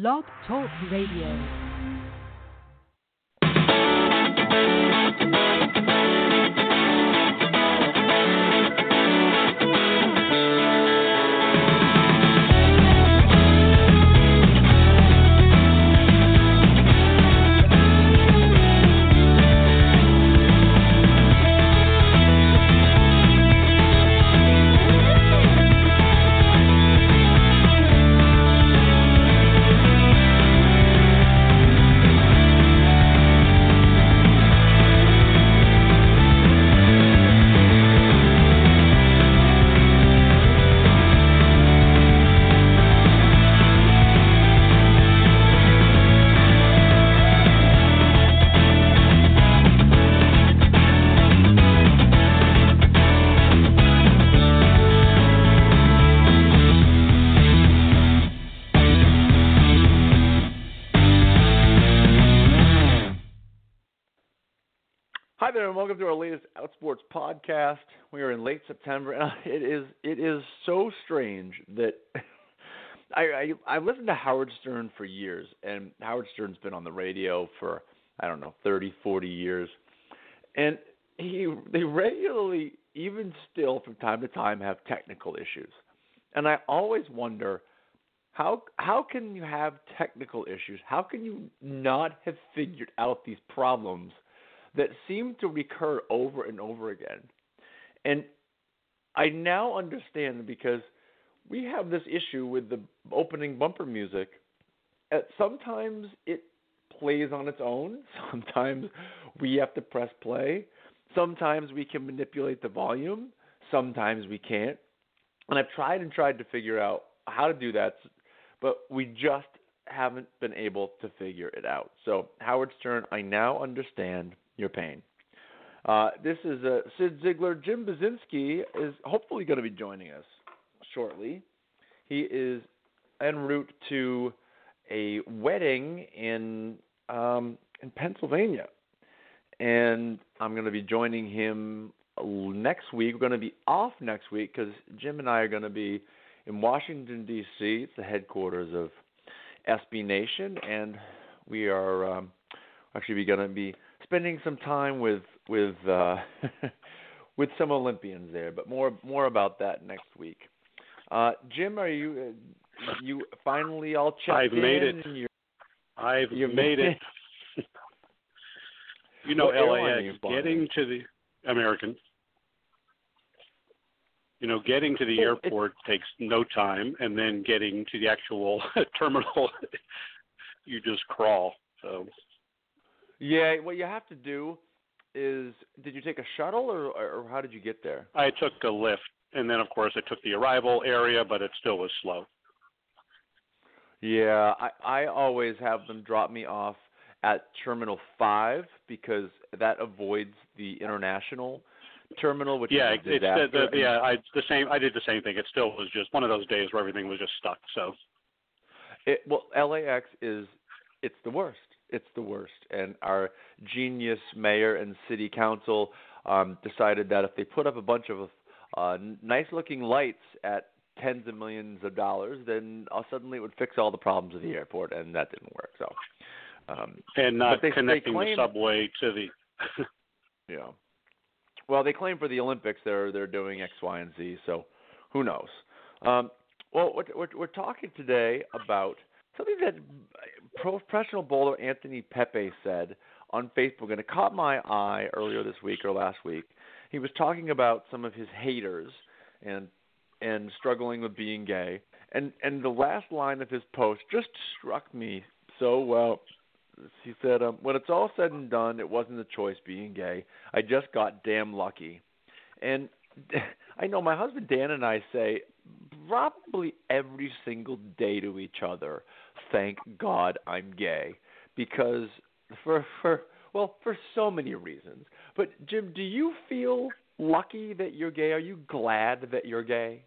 Blog Talk Radio. To our latest Outsports podcast. We are in late September, and it is it is so strange that I, I I've listened to Howard Stern for years, and Howard Stern's been on the radio for I don't know 30, 40 years, and he they regularly, even still from time to time, have technical issues, and I always wonder how how can you have technical issues? How can you not have figured out these problems? That seem to recur over and over again. And I now understand because we have this issue with the opening bumper music. Sometimes it plays on its own. Sometimes we have to press play. Sometimes we can manipulate the volume. Sometimes we can't. And I've tried and tried to figure out how to do that, but we just haven't been able to figure it out. So, Howard Stern, I now understand your pain. Uh, this is uh, Cyd Zeigler. Jim Buzinski is hopefully going to be joining us shortly. He is en route to a wedding in um, in Pennsylvania, and I'm going to be joining him next week. We're going to be off next week because Jim and I are going to be in Washington D.C. It's the headquarters of SB Nation, and we are um, actually going to be spending some time with with uh, with some Olympians there, but more more about that next week. Uh, Jim, are you uh, you finally all checked in? I've in? made it. I've you've made it. you know, you LAX getting to the American. You know, getting to the Well, airport takes no time, and then getting to the actual terminal, you just crawl. So yeah, what you have to do is, did you take a shuttle or or how did you get there? I took a lift, and then of course I took the arrival area, but it still was slow. Yeah, I I always have them drop me off at Terminal Five because that avoids the international terminal, which yeah, is a it's the, the, yeah. I the same. I did the same thing. It still was just one of those days where everything was just stuck. So It, well, LAX is it's the worst. It's the worst, and our genius mayor and city council um, decided that if they put up a bunch of uh, nice-looking lights at tens of millions of dollars, then uh, suddenly it would fix all the problems of the airport, and that didn't work. So, um, and not they- they connecting claim- the subway to the yeah. Well, they claim for the Olympics they're they're doing X, Y, and Z. So, who knows? Um, well, we're, we're, we're talking today about something that professional bowler Anthony Pepe said on Facebook, and it caught my eye earlier this week or last week. He was talking about some of his haters and and struggling with being gay, and and the last line of his post just struck me so well. He said, um, "When it's all said and done, it wasn't a choice being gay. I just got damn lucky." And I know my husband Dan and I say probably every single day to each other, "Thank God I'm gay," because for for well for so many reasons. But Jim, do you feel lucky that you're gay? Are you glad that you're gay?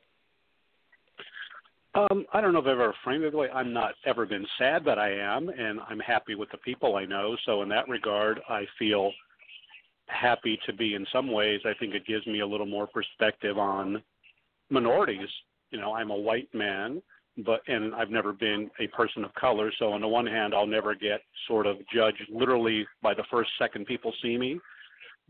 Um, I don't know if I've ever framed it the way. I'm not ever been sad, but I am, and I'm happy with the people I know. So in that regard, I feel happy to be. In some ways, I think it gives me a little more perspective on minorities. You know, I'm a white man, but and I've never been a person of color, so on the one hand, I'll never get sort of judged literally by the first second people see me.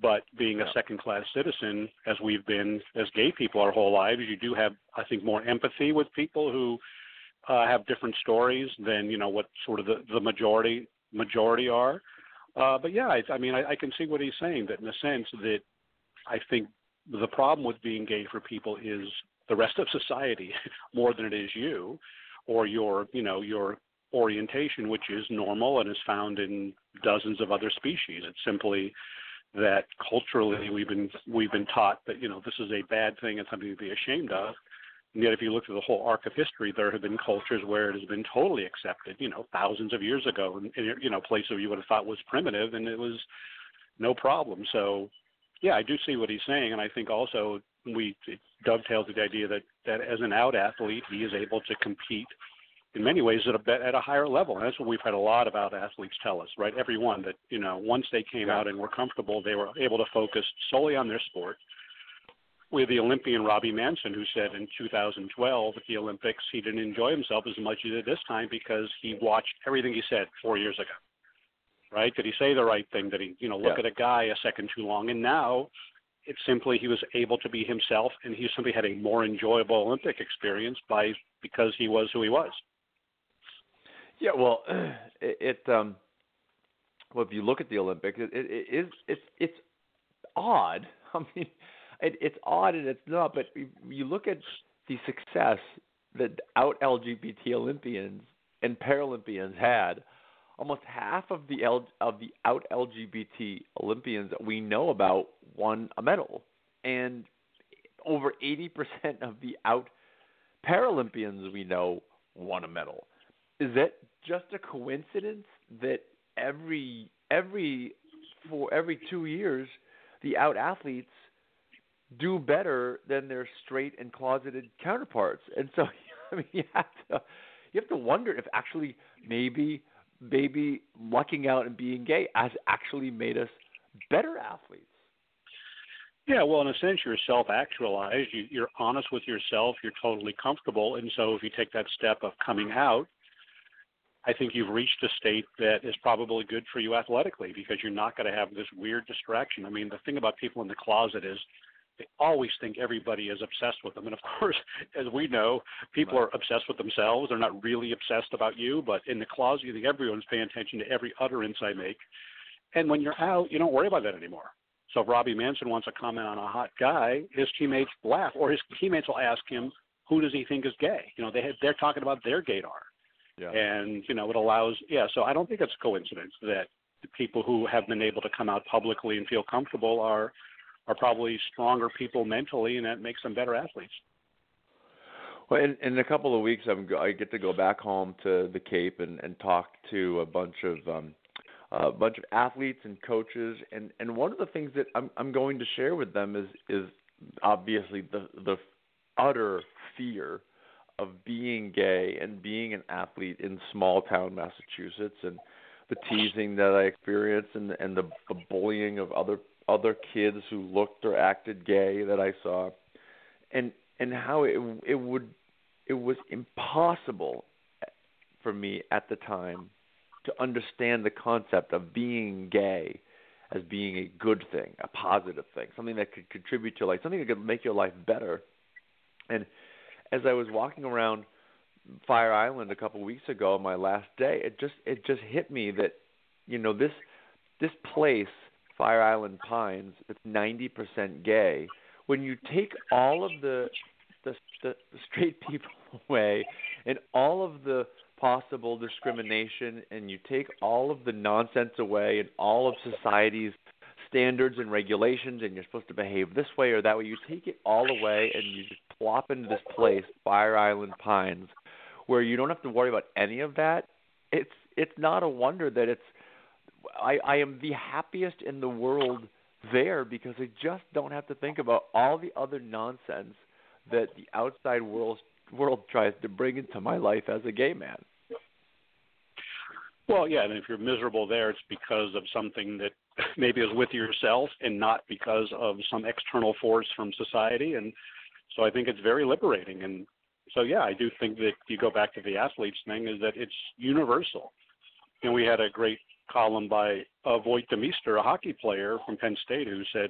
But being a second class citizen, as we've been as gay people our whole lives, you do have, I think, more empathy with people who uh, have different stories than you know what sort of the, the majority majority are. Uh, but yeah, I, I mean, I, I can see what he's saying. That in a sense that I think the problem with being gay for people is the rest of society more than it is you or your you know your orientation which is normal and is found in dozens of other species. It's simply that culturally we've been we've been taught that you know this is a bad thing and something to be ashamed of. And yet if you look at the whole arc of history there have been cultures where it has been totally accepted you know thousands of years ago in, in you know places you would have thought was primitive and it was no problem. So yeah i do see what he's saying. And i think also we it dovetails with the idea that that as an out athlete, he is able to compete in many ways at a at a higher level. And that's what we've had a lot about athletes tell us, right? Everyone that you know, once they came out and were comfortable, they were able to focus solely on their sport. We have the Olympian Robbie Manson, who said in 2012 at the Olympics he didn't enjoy himself as much as he did this time because he watched everything he said four years ago. Right? Did he say the right thing? Did he, you know, look yeah. at a guy a second too long? And now it's simply he was able to be himself, and he simply had a more enjoyable Olympic experience by because he was who he was. Yeah, well, it, it um, well, if you look at the Olympics, it, it, it is it's it's odd. I mean, it, it's odd and it's not. But you look at the success that out LGBT Olympians and Paralympians had almost half of the L, of the out LGBT Olympians that we know about won a medal, and over 80% of the out Paralympians we know won a medal. Is that just a coincidence that every every for every two years the out athletes do better than their straight and closeted counterparts? And so I mean you have to you have to wonder if actually maybe maybe lucking out and being gay has actually made us better athletes. Yeah, well, in a sense, you're self-actualized. You, you're honest with yourself. You're totally comfortable, and so if you take that step of coming out, I think you've reached a state that is probably good for you athletically because you're not going to have this weird distraction. I mean, the thing about people in the closet is they always think everybody is obsessed with them. And of course, as we know, people right. are obsessed with themselves. They're not really obsessed about you, but in the closet, you think everyone's paying attention to every utterance I make. And when you're out, you don't worry about that anymore. So if Robbie Manson wants to comment on a hot guy, his teammates laugh, or his teammates will ask him, "Who does he think is gay?" You know, they have, they're talking about their gaydar, yeah. and you know, it allows. Yeah, so I don't think it's a coincidence that the people who have been able to come out publicly and feel comfortable are are probably stronger people mentally, and that makes them better athletes. Well, in, in a couple of weeks, I'm I get to go back home to the Cape and, and talk to a bunch of um, a bunch of athletes and coaches, and and one of the things that I'm I'm going to share with them is is obviously the the utter fear of being gay and being an athlete in small town Massachusetts and the teasing that I experienced and and the, the bullying of other other kids who looked or acted gay that I saw, and and how it it would it was impossible for me at the time to understand the concept of being gay as being a good thing, a positive thing, something that could contribute to life, something that could make your life better. And as I was walking around Fire Island a couple of weeks ago, my last day, it just it just hit me that you know this this place Fire Island Pines that's 90% gay, when you take all of the the, the straight people away and all of the possible discrimination and you take all of the nonsense away and all of society's standards and regulations and you're supposed to behave this way or that way you take it all away and you just plop into this place Fire Island Pines where you don't have to worry about any of that. It's it's not a wonder that it's I, I am the happiest in the world there because I just don't have to think about all the other nonsense that the outside world world tries to bring into my life as a gay man. Well, yeah, and if you're miserable there, it's because of something that maybe is with yourself and not because of some external force from society. And so I think it's very liberating. And so yeah, I do think that you go back to the athletes thing is that it's universal. And we had a great column by uh, Voit Demeester, a hockey player from Penn State, who said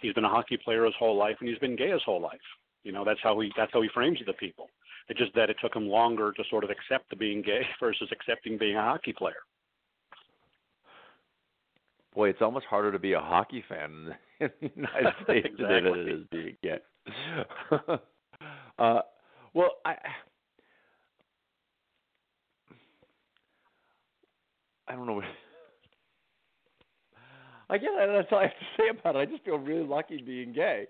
he's been a hockey player his whole life and he's been gay his whole life. You know, that's how he that's how he frames the people. It's just that it took him longer to sort of accept the being gay versus accepting being a hockey player. Boy, it's almost harder to be a hockey fan in the United States exactly. today than it is being gay. uh, well, I I don't know what I guess that's all I have to say about it. I just feel really lucky being gay.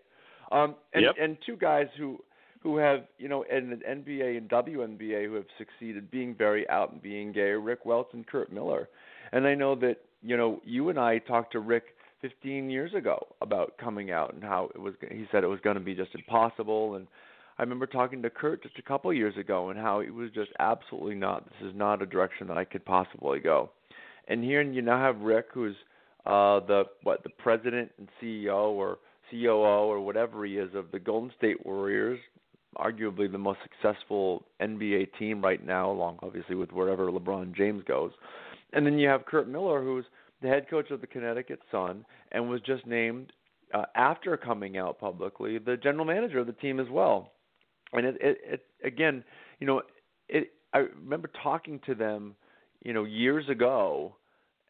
Um and Yep. and two guys who who have, you know, in the NBA and WNBA who have succeeded being very out and being gay, are Rick Welts and Curt Miller. And I know that, you know, you and I talked to Rick 15 years ago about coming out and how it was he said it was going to be just impossible and I remember talking to Curt just a couple years ago and how it was just absolutely not this is not a direction that I could possibly go. And here you now have Rick who's uh the what the president and CEO or COO or whatever he is of the Golden State Warriors, arguably the most successful NBA team right now, along obviously with wherever LeBron James goes. And then you have Curt Miller, who's the head coach of the Connecticut Sun and was just named uh, after coming out publicly the general manager of the team as well. And it, it, it again, you know, it. I remember talking to them, you know, years ago,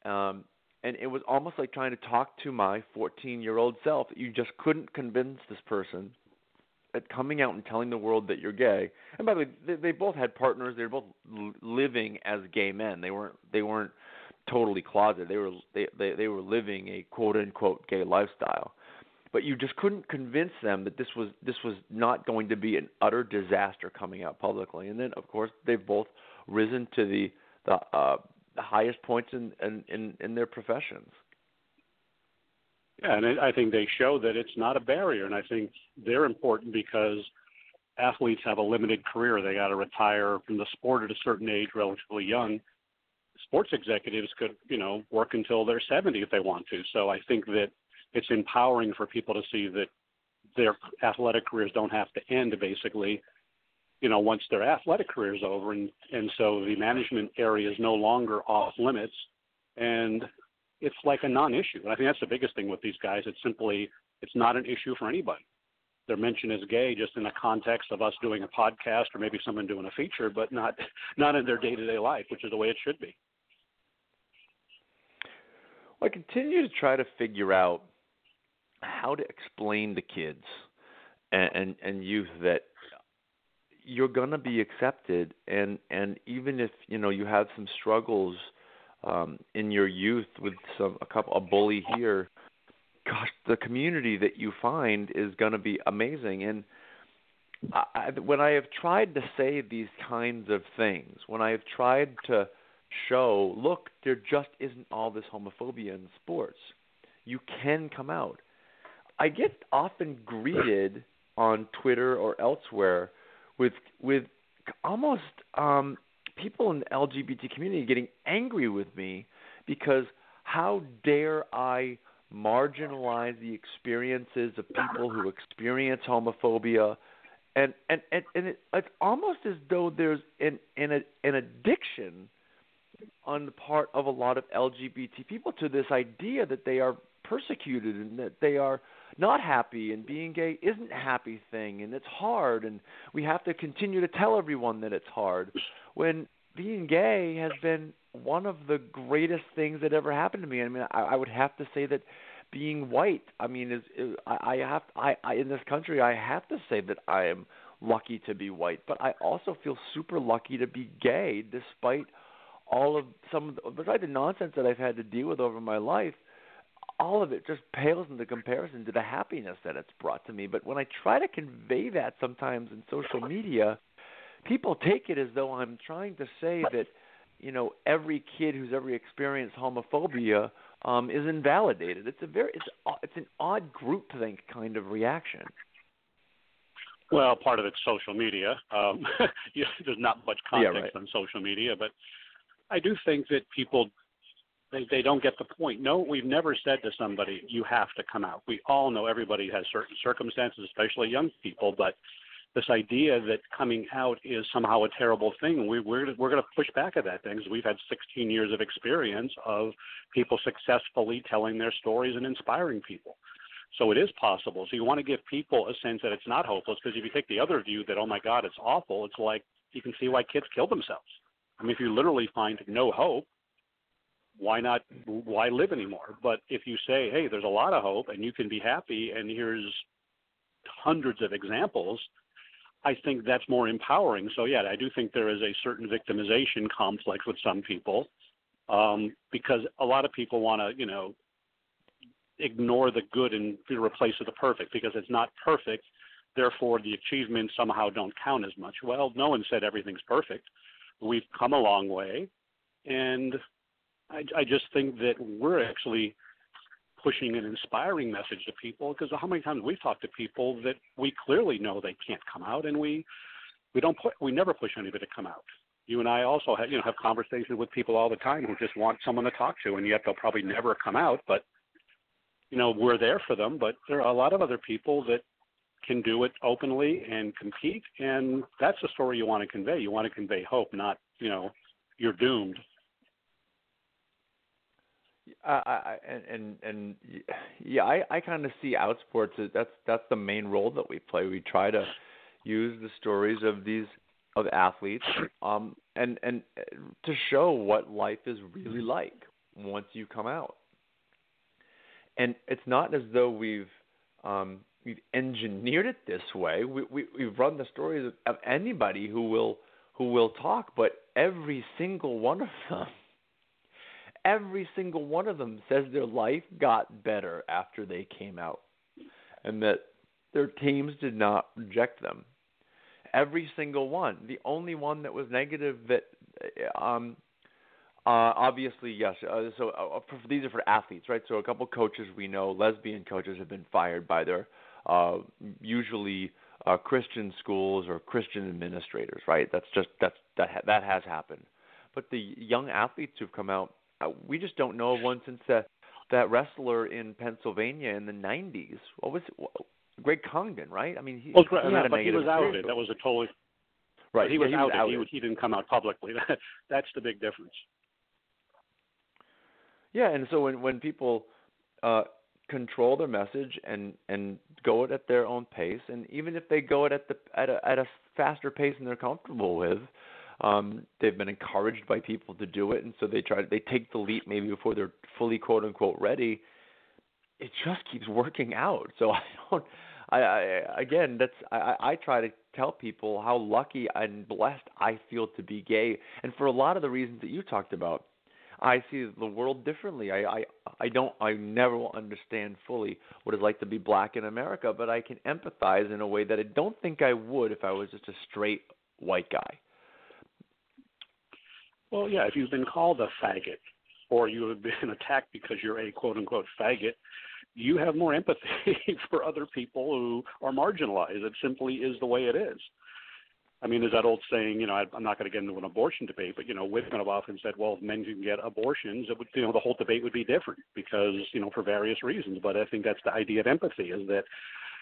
um, and it was almost like trying to talk to my 14-year-old self. You just couldn't convince this person that coming out and telling the world that you're gay. And by the way, they, they both had partners. They were both living as gay men. They weren't. They weren't totally closeted. They were they, they they were living a quote unquote gay lifestyle. But you just couldn't convince them that this was this was not going to be an utter disaster coming out publicly. And then of course they've both risen to the the uh the highest points in in in, in their professions. Yeah, and I think they show that it's not a barrier, and I think they're important because athletes have a limited career. They got to retire from the sport at a certain age, relatively young. Sports executives could, you know, work until they're 70 if they want to. So I think that it's empowering for people to see that their athletic careers don't have to end basically you know once their athletic career is over and and so the management area is no longer off limits and it's like a non-issue. And i think that's the biggest thing with these guys. It's simply it's not an issue for anybody. They're mentioned as gay just in the context of us doing a podcast or maybe someone doing a feature but not not in their day-to-day life which is the way it should be. Well, I continue to try to figure out how to explain to kids and and, and youth that you're going to be accepted and and even if you know you have some struggles um in your youth with some a couple a bully here gosh the community that you find is going to be amazing and I, when I have tried to say these kinds of things, when I have tried to show, look, there just isn't all this homophobia in sports. You can come out. I get often greeted on Twitter or elsewhere with with almost um people in the LGBT community getting angry with me because how dare I marginalize the experiences of people who experience homophobia? And and and, and it, it's almost as though there's an an an addiction on the part of a lot of LGBT people to this idea that they are persecuted and that they are not happy and being gay isn't a happy thing and it's hard and we have to continue to tell everyone that it's hard when being gay has been one of the greatest things that ever happened to me. I mean, I, I would have to say that being white, I mean, is, is I, I have I, I in this country I have to say that I am lucky to be white, but I also feel super lucky to be gay despite all of some of the, besides the nonsense that I've had to deal with over my life all of it just pales into comparison to the happiness that it's brought to me. But when I try to convey that sometimes in social media, people take it as though I'm trying to say that, you know, every kid who's ever experienced homophobia um, is invalidated. It's a very it's it's an odd group think kind of reaction. Well, part of it's social media. Um, there's not much context Yeah, right. on social media, but I do think that people they, they don't get the point. No, we've never said to somebody, "You have to come out." We all know everybody has certain circumstances, especially young people, but this idea that coming out is somehow a terrible thing. We, we're we're going to push back at that thing because we've had 16 years of experience of people successfully telling their stories and inspiring people. So it is possible. So you want to give people a sense that it's not hopeless because if you take the other view that oh my God it's awful, it's like you can see why kids kill themselves. I mean, if you literally find no hope, why not? Why live anymore? But if you say, hey, there's a lot of hope and you can be happy, and here's hundreds of examples, I think that's more empowering. So yeah, I do think there is a certain victimization complex with some people um, because a lot of people want to, you know, ignore the good and replace it with the perfect because it's not perfect. Therefore, the achievements somehow don't count as much. Well, no one said everything's perfect. We've come a long way, and I, I just think that we're actually pushing an inspiring message to people because how many times we've talked to people that we clearly know they can't come out and we we don't put we never push anybody to come out. You and I also have you know have conversations with people all the time who just want someone to talk to and yet they'll probably never come out but you know we're there for them but there are a lot of other people that can do it openly and compete and that's the story you want to convey. You want to convey hope not you know you're doomed And and yeah, I I kind of see outsports that's that's the main role that we play. We try to use the stories of these of athletes um and and uh, to show what life is really like once you come out. And it's not as though we've um we've engineered it this way. We we we've run the stories of, of anybody who will who will talk, but every single one of them every single one of them says their life got better after they came out and that their teams did not reject them. Every single one. The only one that was negative that um uh obviously yes uh, so uh, for, these are for athletes right so a couple coaches we know lesbian coaches have been fired by their uh usually uh Christian schools or Christian administrators right that's just that's that ha- that has happened but the young athletes who've come out uh, we just don't know of one since that that wrestler in Pennsylvania in the '90s. What was it? Greg Congdon, right? I mean, he, well, he yeah, but he was outed. That was a totally right. He was, yeah, he was outed. outed. He, he didn't come out publicly. That's the big difference. Yeah, and so when when people uh, control their message and and go it at their own pace, and even if they go it at the at a at a faster pace than they're comfortable with, um, they've been encouraged by people to do it, and so they try. They take the leap maybe before they're fully quote unquote ready. It just keeps working out. So I don't. I, I again, that's I, I try to tell people how lucky and blessed I feel to be gay, and for a lot of the reasons that you talked about. I see the world differently. I, I I don't I never will understand fully what it's like to be black in America, but I can empathize in a way that I don't think I would if I was just a straight white guy. Well, yeah, if you've been called a faggot or you have been attacked because you're a quote unquote faggot, you have more empathy for other people who are marginalized. It simply is the way it is. I mean, there's that old saying, you know, I, I'm not going to get into an abortion debate, but you know, women have often said, well, if men can get abortions, it would, you know, the whole debate would be different because, you know, for various reasons. But I think that's the idea of empathy is that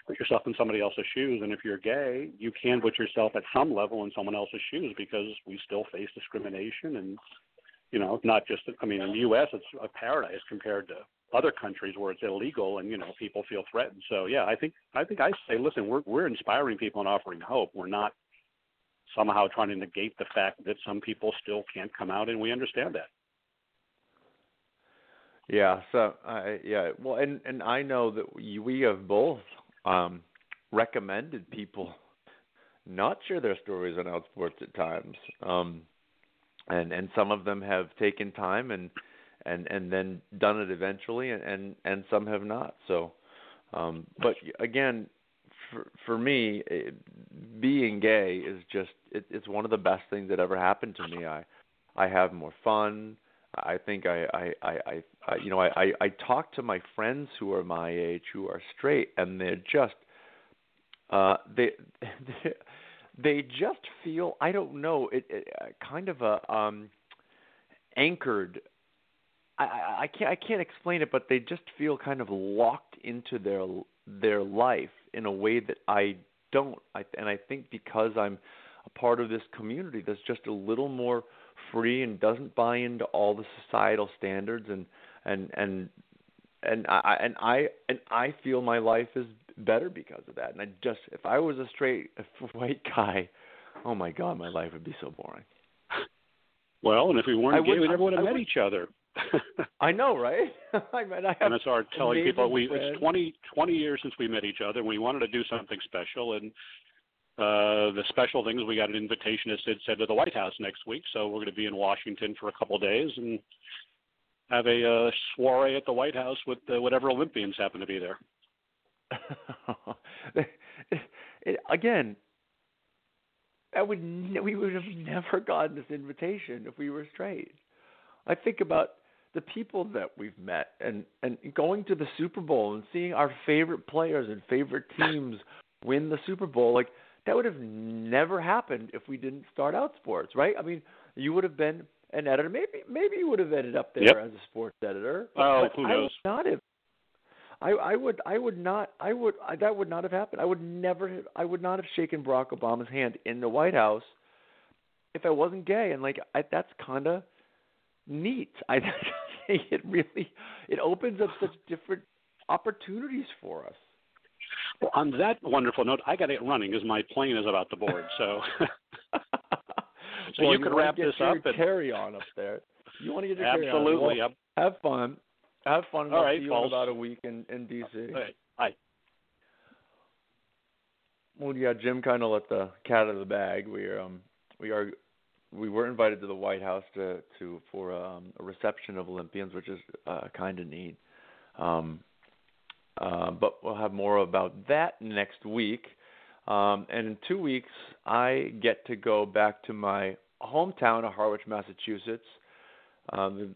put yourself in somebody else's shoes. And if you're gay, you can put yourself at some level in someone else's shoes because we still face discrimination and you know, not just I mean in the US it's a paradise compared to other countries where it's illegal and, you know, people feel threatened. So yeah, I think I think I say, listen, we're we're inspiring people and offering hope. We're not somehow trying to negate the fact that some people still can't come out and we understand that. Yeah, so I yeah, well and and I know that we, we have both um, recommended people not share their stories on Outsports at times, um, and and some of them have taken time and and and then done it eventually, and and, and some have not. So, um, but again, for for me, it, being gay is just it, it's one of the best things that ever happened to me. I I have more fun. I think I, I, I, I you know, I, I, I talk to my friends who are my age who are straight, and they're just, uh, they, they just feel, I don't know, it, it uh, kind of a um, anchored. I, I, I can't, I can't explain it, but they just feel kind of locked into their their life in a way that I don't. I, and I think because I'm a part of this community that's just a little more free and doesn't buy into all the societal standards and and and and I and I and I feel my life is better because of that. And I just if I was a straight white guy, oh my god, my life would be so boring. Well, and if we weren't I gay, we never would have met would, each other. I know, right? I mean, I have and I started telling people we it's 20, 20 years since we met each other, and we wanted to do something special. And uh, the special things we got an invitation, as Cyd said, to the White House next week. So we're going to be in Washington for a couple of days and have a uh, soiree at the White House with uh, whatever Olympians happen to be there. it, it, again, I would we would have never gotten this invitation if we were straight. I think about the people that we've met and and going to the Super Bowl and seeing our favorite players and favorite teams win the Super Bowl like that would have never happened if we didn't start Outsports, right? I mean, you would have been an editor. Maybe maybe you would have ended up there yep. as a sports editor. Oh, who knows? I would not have. I, I would I would not I would I, that would not have happened. I would never have, I would not have shaken Barack Obama's hand in the White House if I wasn't gay. And like I, that's kind of neat. I think it really it opens up such different opportunities for us. Well, on that wonderful note, I got it running because my plane is about to board. So, so well, you, you could wrap this up and carry on up there. You want to get your absolutely. Carry on. Well, have fun. Have fun. All right, see you in about a week in in DC. All right. Bye. Well, yeah, Jim kind of let the cat out of the bag. We are um we are we were invited to the White House to to for um, a reception of Olympians, which is uh, kind of neat. Um, uh, but we'll have more about that next week. Um, and in two weeks, I get to go back to my hometown of Harwich, Massachusetts. Um,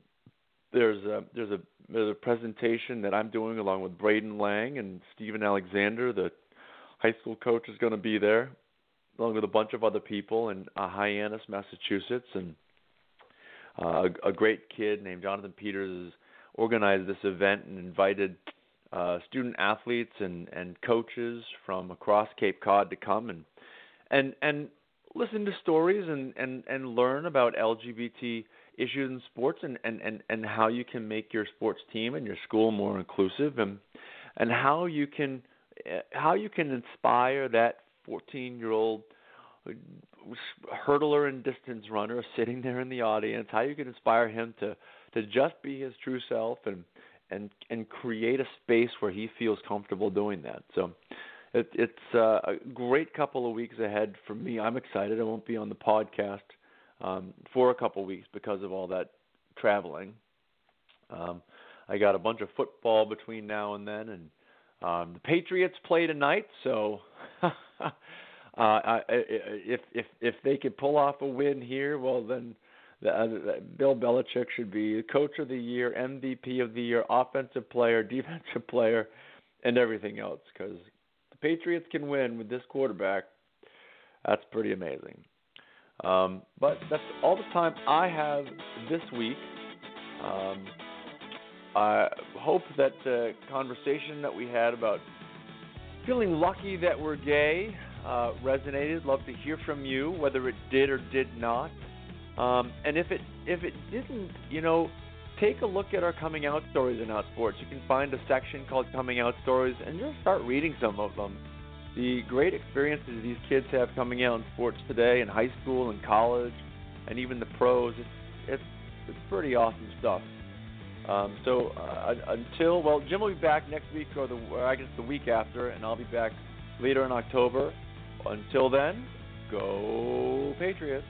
there's a there's a there's a presentation that I'm doing along with Braden Lang and Stephen Alexander. The high school coach is going to be there, along with a bunch of other people in uh, Hyannis, Massachusetts, and uh, a, a great kid named Jonathan Peters organized this event and invited uh, student athletes and, and coaches from across Cape Cod to come and and and listen to stories and, and, and learn about LGBT issues in sports and, and, and, and how you can make your sports team and your school more inclusive and and how you can how you can inspire that 14 year old hurdler and distance runner sitting there in the audience how you can inspire him to to just be his true self and and and create a space where he feels comfortable doing that so it, it's uh, a great couple of weeks ahead for me i'm excited i won't be on the podcast um, for a couple of weeks because of all that traveling. Um, I got a bunch of football between now and then, and um, the Patriots play tonight, so uh, I, if if if they could pull off a win here, well then. Bill Belichick should be coach of the year, MVP of the year, offensive player, defensive player, and everything else. Because the Patriots can win with this quarterback. That's pretty amazing. Um, but that's all the time I have this week. Um, I hope that the conversation that we had about feeling lucky that we're gay uh, resonated. Love to hear from you, whether it did or did not. Um, and if it if it didn't, you know, take a look at our coming out stories in Outsports. You can find a section called Coming Out Stories, and just start reading some of them the great experiences these kids have coming out in sports today in high school and college and even the pros it's it's it's pretty awesome stuff. Um, so uh, until well Jim will be back next week or the or I guess the week after and I'll be back later in October. Until then go Patriots